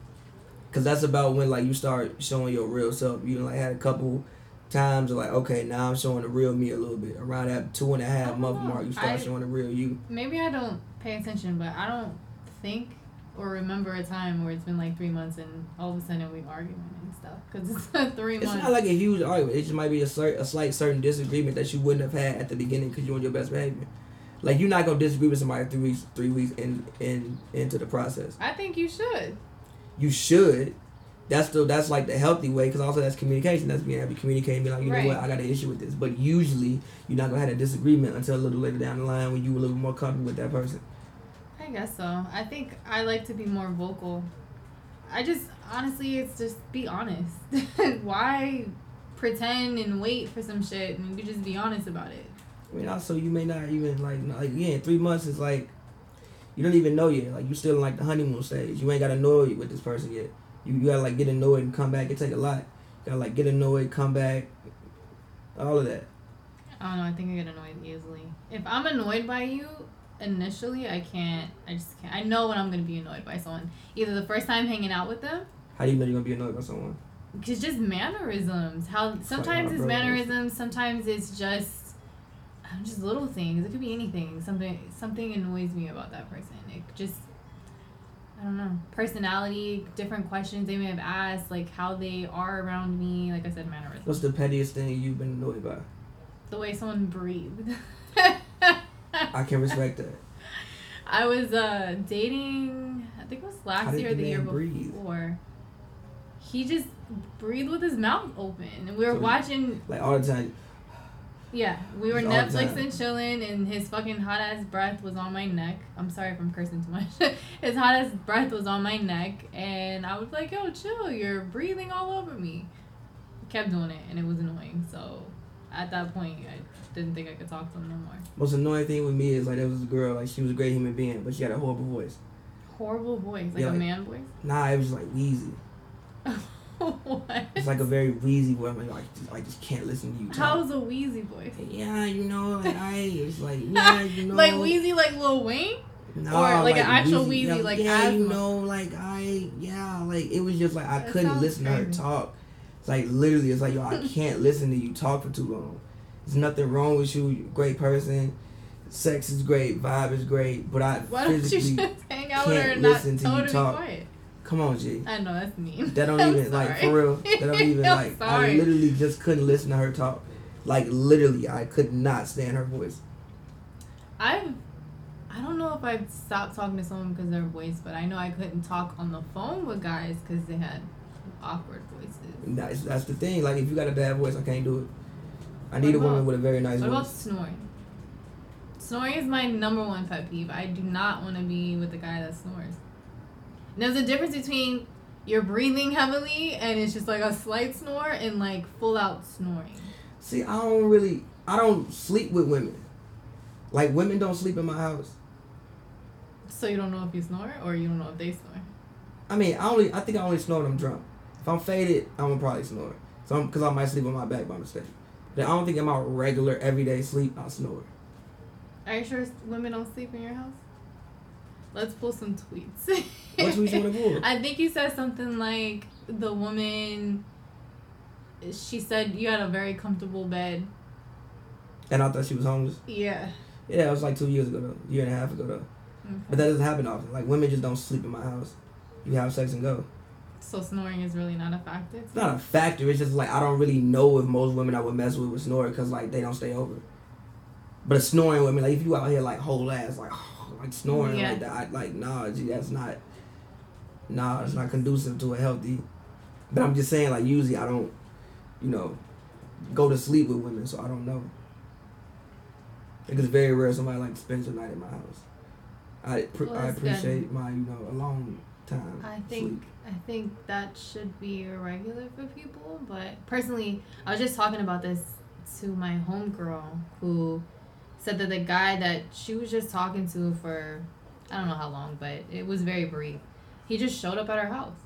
Cause that's about when like you start showing your real self. You like had a couple times of like, okay, now I'm showing the real me a little bit. Around that two and a half don't month know. mark, you start I- showing the real you. Maybe I don't pay attention, but I don't think or remember a time where it's been like three months and all of a sudden we arguing and stuff. Because it's three It's months. not like a huge argument. It just might be a, cer- a slight certain disagreement that you wouldn't have had at the beginning because you're on your best behavior. Like you're not gonna disagree with somebody three weeks, three weeks in in into the process. I think you should. You should. That's the that's like the healthy way because also that's communication. That's being able to communicate and be like, you Right. know what, I got an issue with this. But usually you're not gonna have a disagreement until a little later down the line when you were a little more comfortable with that person. I guess so. I think I like to be more vocal. I just honestly, it's just be honest. Why pretend and wait for some shit and you just be honest about it? I mean, also you may not even like like again three months is like you don't even know yet. Like you still in like the honeymoon stage. You ain't got annoyed with this person yet. You, you gotta like get annoyed and come back. It take a lot. You gotta like get annoyed, come back, all of that. I don't know. I think I get annoyed easily. If I'm annoyed by you initially, I can't. I just can't. I know when I'm gonna be annoyed by someone. Either the first time hanging out with them, How do you know you're gonna be annoyed by someone? Cause just mannerisms. How sometimes it's mannerisms. Sometimes it's just. Uh, Just little things. It could be anything. Something something annoys me about that person. It just I don't know. Personality, different questions they may have asked, like how they are around me. Like I said, mannerisms. What's the pettiest thing you've been annoyed by? the way someone breathed. I can respect that. I was uh dating I think it was last year or the the year breathe? before. He just breathed with his mouth open. And we were So- watching Like all the time. Yeah, we were Netflix and chilling and his fucking hot ass breath was on my neck. I'm sorry if I'm cursing too much. his hot ass breath was on my neck and I was like, Yo, chill, you're breathing all over me. Kept doing it and it was annoying. So at that point I didn't think I could talk to him no more. Most annoying thing with me is like there was a girl, like she was a great human being, but she had a horrible voice. Horrible voice, like Yeah, a like- man voice. Nah, it was just like wheezy. what? It's like a very wheezy voice. I'm like, I just can't listen to you talk. How's a wheezy voice? Yeah, you know, like I it's like yeah, you know, like wheezy, like Lil Wayne. no, or like an actual wheezy, yeah, like yeah, you know, like I yeah, like it was just like I That couldn't listen to her talk. It's like literally, it's like yo, I can't listen to you talk for too long. There's nothing wrong with you. You're a great person. Sex is great. Vibe is great. But I Why don't you just hang out with her and not tell her to talk. be quiet? Come on, G. I know that's mean. That don't I'm even like sorry. for real. That don't even like. I literally just couldn't listen to her talk. Like literally, I could not stand her voice. I've. I don't know if I've stopped talking to someone because of their voice, but I know I couldn't talk on the phone with guys because they had awkward voices. That's that's the thing. Like if you got a bad voice, I can't do it. I need a woman with a very nice voice. What about snoring? Snoring is my number one pet peeve. I do not want to be with a guy that snores. And there's a difference between you're breathing heavily and it's just like a slight snore and like full out snoring. See, I don't really. I don't sleep with women. Like women don't sleep in my house. So you don't know if you snore or you don't know if they snore. I mean, I only. I think I only snore when I'm drunk. If I'm faded, I'm gonna probably snore. So because I might sleep on my back by mistake. But I don't think in my regular everyday sleep I snore. Are you sure women don't sleep in your house? Let's pull some tweets. What tweets you wanna pull? I think you said something like the woman. She said you had a very comfortable bed. And I thought she was homeless. Yeah. Yeah, it was like two years ago though, year and a half ago though. But that doesn't happen often. Like women just don't sleep in my house. You have sex and go. So snoring is really not a factor. It's not a factor. It's just like I don't really know if most women I would mess with would snore because like they don't stay over. But a snoring women, like if you out here like whole ass like like snoring Yeah. like that, I, like nah, gee, that's not. Nah, it's not conducive to a healthy. But I'm just saying like usually I don't, you know, go to sleep with women, so I don't know. Like it's very rare somebody like spends the night at my house. I pr- Well, I that's good. appreciate my you know alone time. I think sleep. I think that should be irregular for people, but personally, I was just talking about this to my homegirl who said that the guy that she was just talking to for I don't know how long, but it was very brief. He just showed up at her house.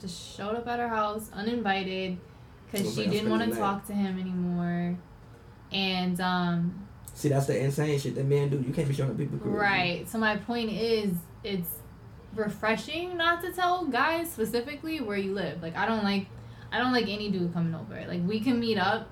Just showed up at her house uninvited because she didn't want to spending the night. talk to him anymore. And um See, that's the insane shit that men do. You can't be showing up people. career. Right. So my point is, it's refreshing not to tell guys specifically where you live. Like I don't like, I don't like any dude coming over. Like we can meet up.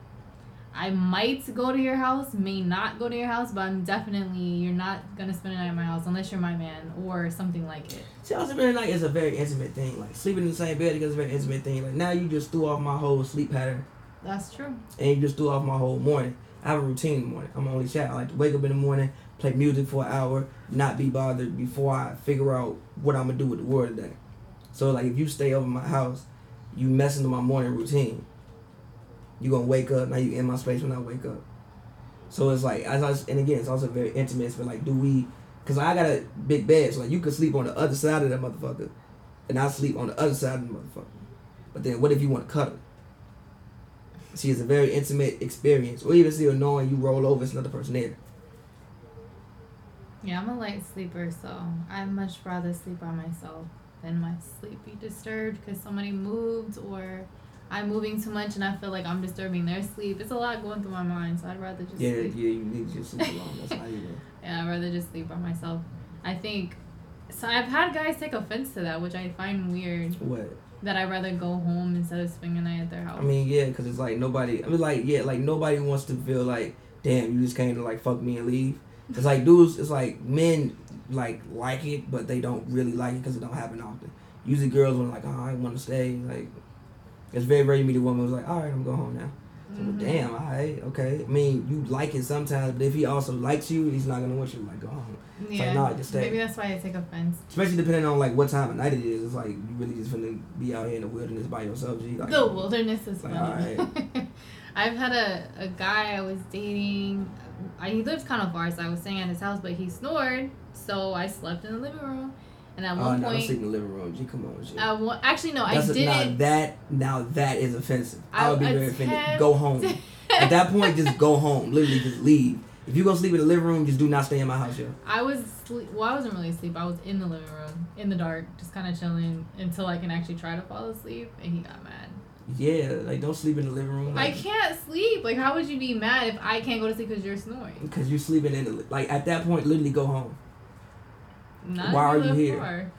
I might go to your house, may not go to your house, but I'm definitely you're not gonna spend a night at my house unless you're my man or something like it. See, also spending a night is a very intimate thing. Like sleeping in the same bed is a very intimate thing. Like now you just threw off my whole sleep pattern, That's true. and you just threw off my whole morning. I have a routine in the morning. I'm an only child. I like to wake up in the morning, play music for an hour, not be bothered before I figure out what I'm gonna do with the world today. So like if you stay over my house, you messing with my morning routine. You gonna wake up now. You in my space when I wake up. So it's like as I was, and again it's also very intimate. It's like do we? Cause I got a big bed, so like you could sleep on the other side of that motherfucker, and I sleep on the other side of the motherfucker. But then what if you want to cuddle? See, it's a very intimate experience, or even still knowing you roll over, it's another person there. Yeah, I'm a light sleeper, so I'd much rather sleep by myself than my sleep be disturbed because somebody moved or I'm moving too much and I feel like I'm disturbing their sleep. It's a lot going through my mind, so I'd rather just Yeah, sleep. yeah, you need to just sleep alone. That's how you know. Yeah, I'd rather just sleep by myself. I think. So I've had guys take offense to that, which I find weird. What? That I'd rather go home instead of spending a night at their house. I mean, yeah, because it's like nobody. I mean, like, yeah, like nobody wants to feel like, damn, you just came to like fuck me and leave. It's like dudes. It's like men like like it, but they don't really like it because it don't happen often. Usually, girls want like, oh, I want to stay. Like, it's very rare you meet a woman who's like, all right, I'm going home now. So, well, Mhm. damn, all right, okay. I mean, you like it sometimes, but if he also likes you, he's not gonna want you to like go home. like, yeah. nah, just stay. Maybe that's why I take offense. Especially depending on like what time of night it is. It's like you really just finna be out here in the wilderness by yourself. G. Like, the wilderness is like, funny. I've had a, a guy I was dating. I, he lives kind of far, so I was staying at his house, but he snored, so I slept in the living room. And at Oh one no, I'm point, sleeping in the living room. G, come on, G. at one, actually no, That's I a- now didn't. that now that is offensive. I, I would be very offended. Go home. At that point, just go home. Literally, just leave. If you go sleep in the living room, just do not stay in my house, yo. I was sleep. Well, I wasn't really asleep. I was in the living room in the dark, just kind of chilling until I can actually try to fall asleep. And he got mad. Yeah, like don't sleep in the living room. I can't sleep. Like, how would you be mad if I can't go to sleep because you're snoring? Because you're sleeping in the like at that point, literally go home. Not Why are you here? far.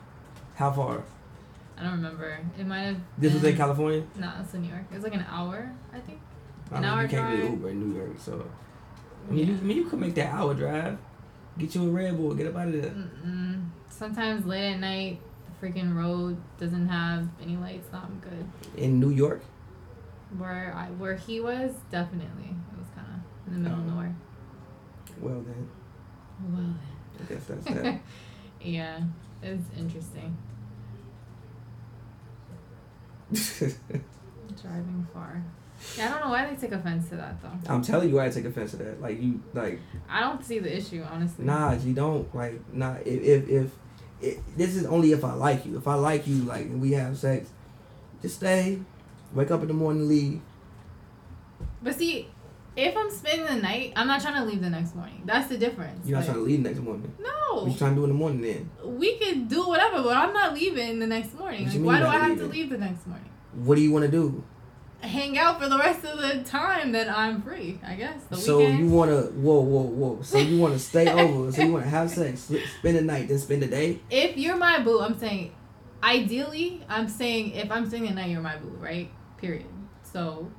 How far? I don't remember. It might have. This was in California. No, it's in New York. It was like an hour, I think. I An mean, hour you can't drive. Uber in New York, so. I mean, you, Yeah. I mean, you could make that hour drive. Get you a Red Bull. Get up out of there. Mm-mm. Sometimes late at night, the freaking road doesn't have any lights. Not good. In New York. Where I where he was, definitely it was kind of in the middle of Oh. nowhere. Well then, Well, then. I guess that's that. yeah, it's interesting. Driving far. Yeah, I don't know why they take offense to that though. I'm telling you, why I take offense to that. Like you, like I don't see the issue honestly. nah, you don't like nah. If if if it, this is only if I like you. If I like you, like and we have sex, just stay. Wake up in the morning, leave. But see, if I'm spending the night, I'm not trying to leave the next morning. That's the difference. You're not Like, trying to leave next morning. No. What you trying to do in the morning then? we could do whatever, but I'm not leaving the next morning. Like, why do I have to leave the next morning? What do you want to do? Hang out for the rest of the time that I'm free. I guess the so weekend. you want to whoa whoa whoa. So you want to stay over. So you want to have sex, spend the night, then spend the day. if you're my boo, I'm saying, ideally, I'm saying if I'm staying the night, you're my boo, right? Period. So,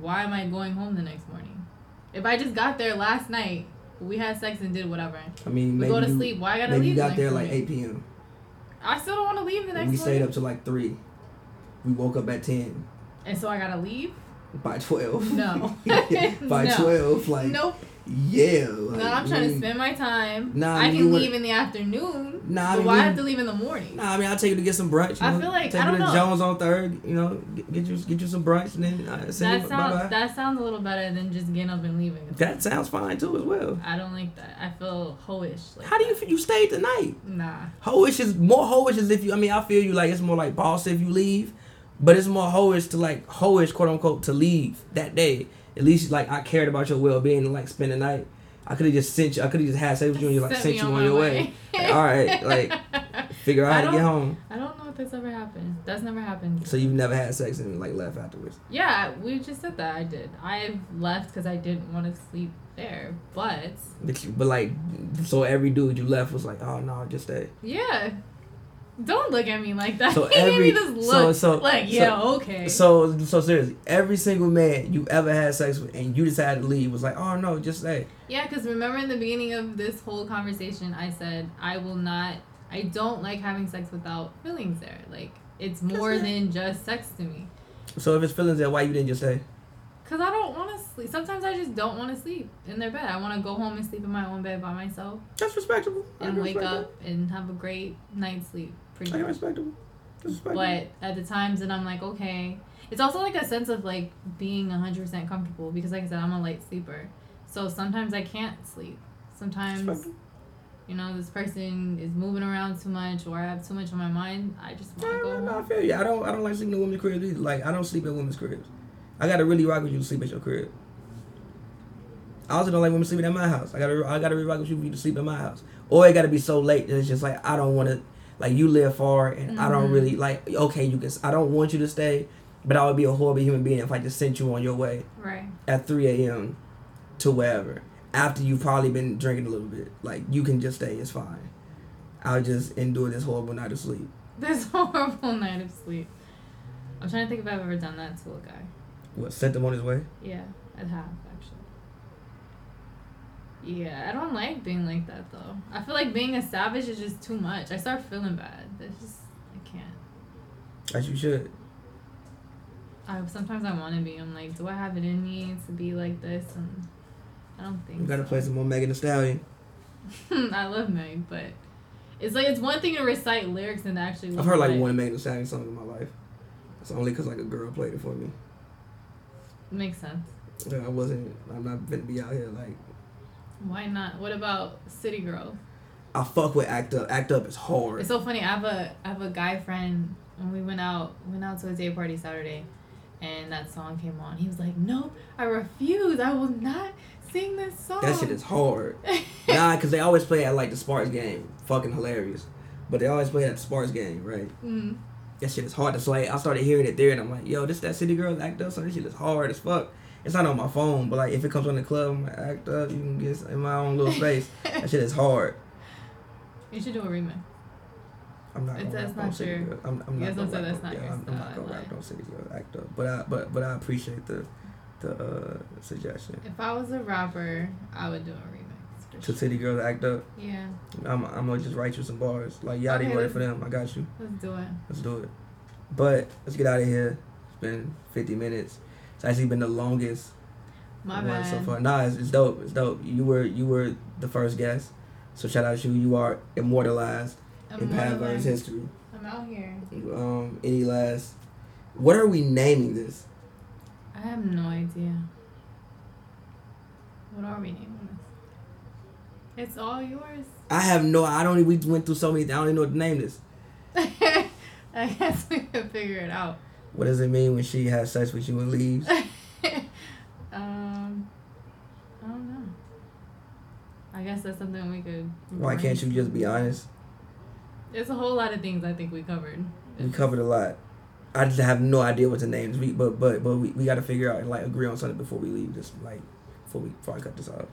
why am I going home the next morning? If I just got there last night, we had sex and did whatever, I mean, we go to you, sleep. Why I gotta leave? you the got next there like 8 p.m. I still don't want to leave the next we morning. stayed up to like three. We woke up at ten. And so I gotta leave. By twelve. No. By No. twelve, like nope. yeah. Like, No, I'm trying to spend my time. Nah, I you can leave in the afternoon. Nah, I mean, why you- have to leave in the morning? Nah, I mean, I'll take you to get some brunch. You I know? feel like- take I you don't to know. Jones on Third. You know, get, get you get you some brunch and then uh, send that you sounds bye bye. that sounds a little better than just getting up and leaving. That sounds fine too as well. I don't like that. I feel hoish. Like How do you feel? You stayed the night. Nah. Hoish is more hoish is if you. I mean, I feel you like it's more like boss if you leave, but it's more hoish to like hoish quote unquote to leave that day. At least like I cared about your well being and like spend the night. I could have just sent you. I could have just had sex with you and you like Sent sent you on, my your way. Like, all right, like figure out how to get home. I don't know if that's ever happened. That's never happened. So you've never had sex and like left afterwards. Yeah, we just said that. I did. I left because I didn't want to sleep there. But But, you, but like, so every dude you left was like, oh no, just stay. yeah, don't look at me like that. So he gave me this look. so- like so- yeah, okay. So so seriously, every single man you ever had sex with and you decided to leave was like, oh no, just stay. Yeah, because remember in the beginning of this whole conversation, I said I will not. I don't like having sex without feelings there. Like it's more than just sex to me. So if it's feelings there, why you didn't just stay? Cause I don't want to sleep. Sometimes I just don't want to sleep in their bed. I want to go home and sleep in my own bed by myself That's respectable. I and wake up and have a great night's sleep. Pretty I can much. respectable. That's respectable. But at the times that I'm like, okay, it's also like a sense of like being 100% comfortable because, like I said, I'm a light sleeper. So sometimes I can't sleep. Sometimes, you know, this person is moving around too much or I have too much on my mind. I just want to go no, no, I feel you. I don't. I don't like sleeping in women's cribs either. Like I don't sleep in women's cribs. I gotta really rock with you to sleep at your crib. I also don't like women sleeping at my house. I gotta. I gotta really rock with you for you to sleep at my house. Or it gotta be so late that it's just like I don't want to. Like you live far, and I don't really mm-hmm. like. Okay, you can. I don't want you to stay, but I would be a horrible human being if I just sent you on your way Right. at three a.m. to wherever after you've probably been drinking a little bit. Like you can just stay. It's fine. I'll just endure this horrible night of sleep. This horrible night of sleep. I'm trying to think if I've ever done that to a guy. What sent him on his way? Yeah, I have. Yeah, I don't like being like that though. I feel like being a savage is just too much. I start feeling bad. It's just I can't. As you should. I sometimes I want to be. I'm like, do I have it in me to be like this? And I don't think. You gotta so. play some more Megan Thee Stallion. I love Meg, but it's like it's one thing to recite lyrics and actually. I've heard like one Megan Thee Stallion song in my life. It's only because like a girl played it for me. Makes sense. Yeah, I wasn't. I'm not gonna be out here like. Why not? What about City Girls? I fuck with Act Up. Act Up is hard. It's so funny. I have a I have a guy friend when we went out went out to a day party Saturday, and that song came on. He was like, "No, I refuse. I will not sing this song." that shit is hard. nah, because they always play at like the Sparks game. Fucking hilarious. But they always play at the Sparks game, right? mm. That shit is hard. So like, I started hearing it there, and I'm like, yo, this that City Girls Act Up song. This shit is hard as fuck. It's not on my phone, but like if it comes on the club, I'm like, Act Up. You can get in my own little space. that shit is hard. You should do a remix. I'm not It's- gonna that's not on your- Girls. I'm, I'm you not guys gonna don't say rap that's on, not yeah, I'm, I'm not gonna rap like- on City Girls Act Up, but I but but I appreciate the the uh, suggestion. If I was a rapper, I would do a remix. To sure. City Girls Act Up, Yeah, I'm I'm gonna just write you some bars like Yachty Okay, wrote it let's- for them. I got you. let's do it. Let's do it. But let's get out of here. It's been 50 minutes. It's actually been the longest My one so far. Nah, it's, it's dope. It's dope. You were you were the first guest, so shout out to you. You are immortalized I'm, in more Paverbs history. I'm out here. Um, any last? What are we naming this? I have no idea. What are we naming this? It's all yours. I have no. I don't. even- We went through so many. I don't even know what to name this. I guess we could figure it out. What does it mean when she has sex with you and leaves? um, I don't know. I guess that's something we could. Why can't you just be honest? There's a whole lot of things I think we covered. We covered a lot. I just have no idea what the names. We, but but but we, we got to figure out and like agree on something before we leave Just Like before we before I cut this off.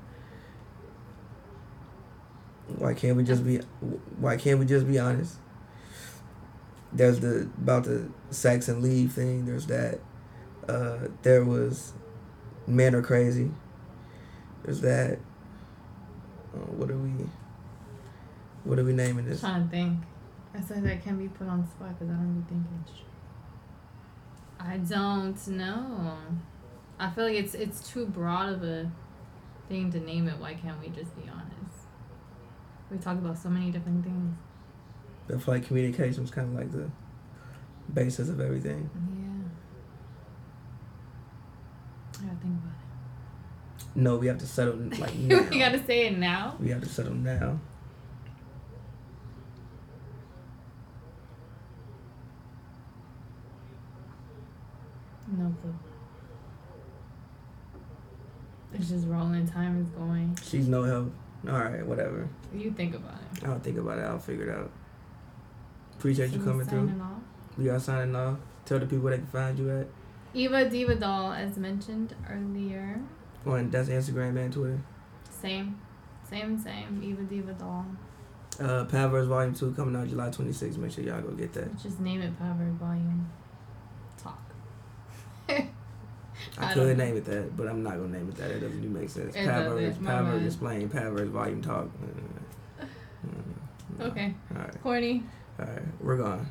Why can't we just be? Why can't we just be honest? There's the about the sex and leave thing. There's that. Uh, there was, men are crazy. There's that. Uh, what are we? What are we naming this? I'm trying to think. I said that can be put on the spot because I don't be thinking. I don't know. I feel like it's it's too broad of a thing to name it. Why can't we just be honest? We talk about so many different things. I feel like communication is kind of like the basis of everything. Yeah. I gotta think about it. No, we have to settle like now. we gotta say it now. We have to settle now. No clue. It's just rolling. Time is going. She's no help. All right, whatever. You think about it. I'll think about it. I'll figure it out. Appreciate you coming through. off. We are signing off. Tell the people they can find you at. Eva Diva Doll, as mentioned earlier. On that's Instagram and Twitter. Same, same, same. Eva Diva Doll. Uh, Paverbs Volume Two coming out July 26th. Make sure y'all go get that. Just name it Power Volume. Talk. I, I could name it that, but I'm not gonna name it that. It doesn't even make sense. Paverbs, Paverbs bad. explain. Paverbs Volume Talk. Uh, uh, Okay. All right. Corny. All right. We're gone.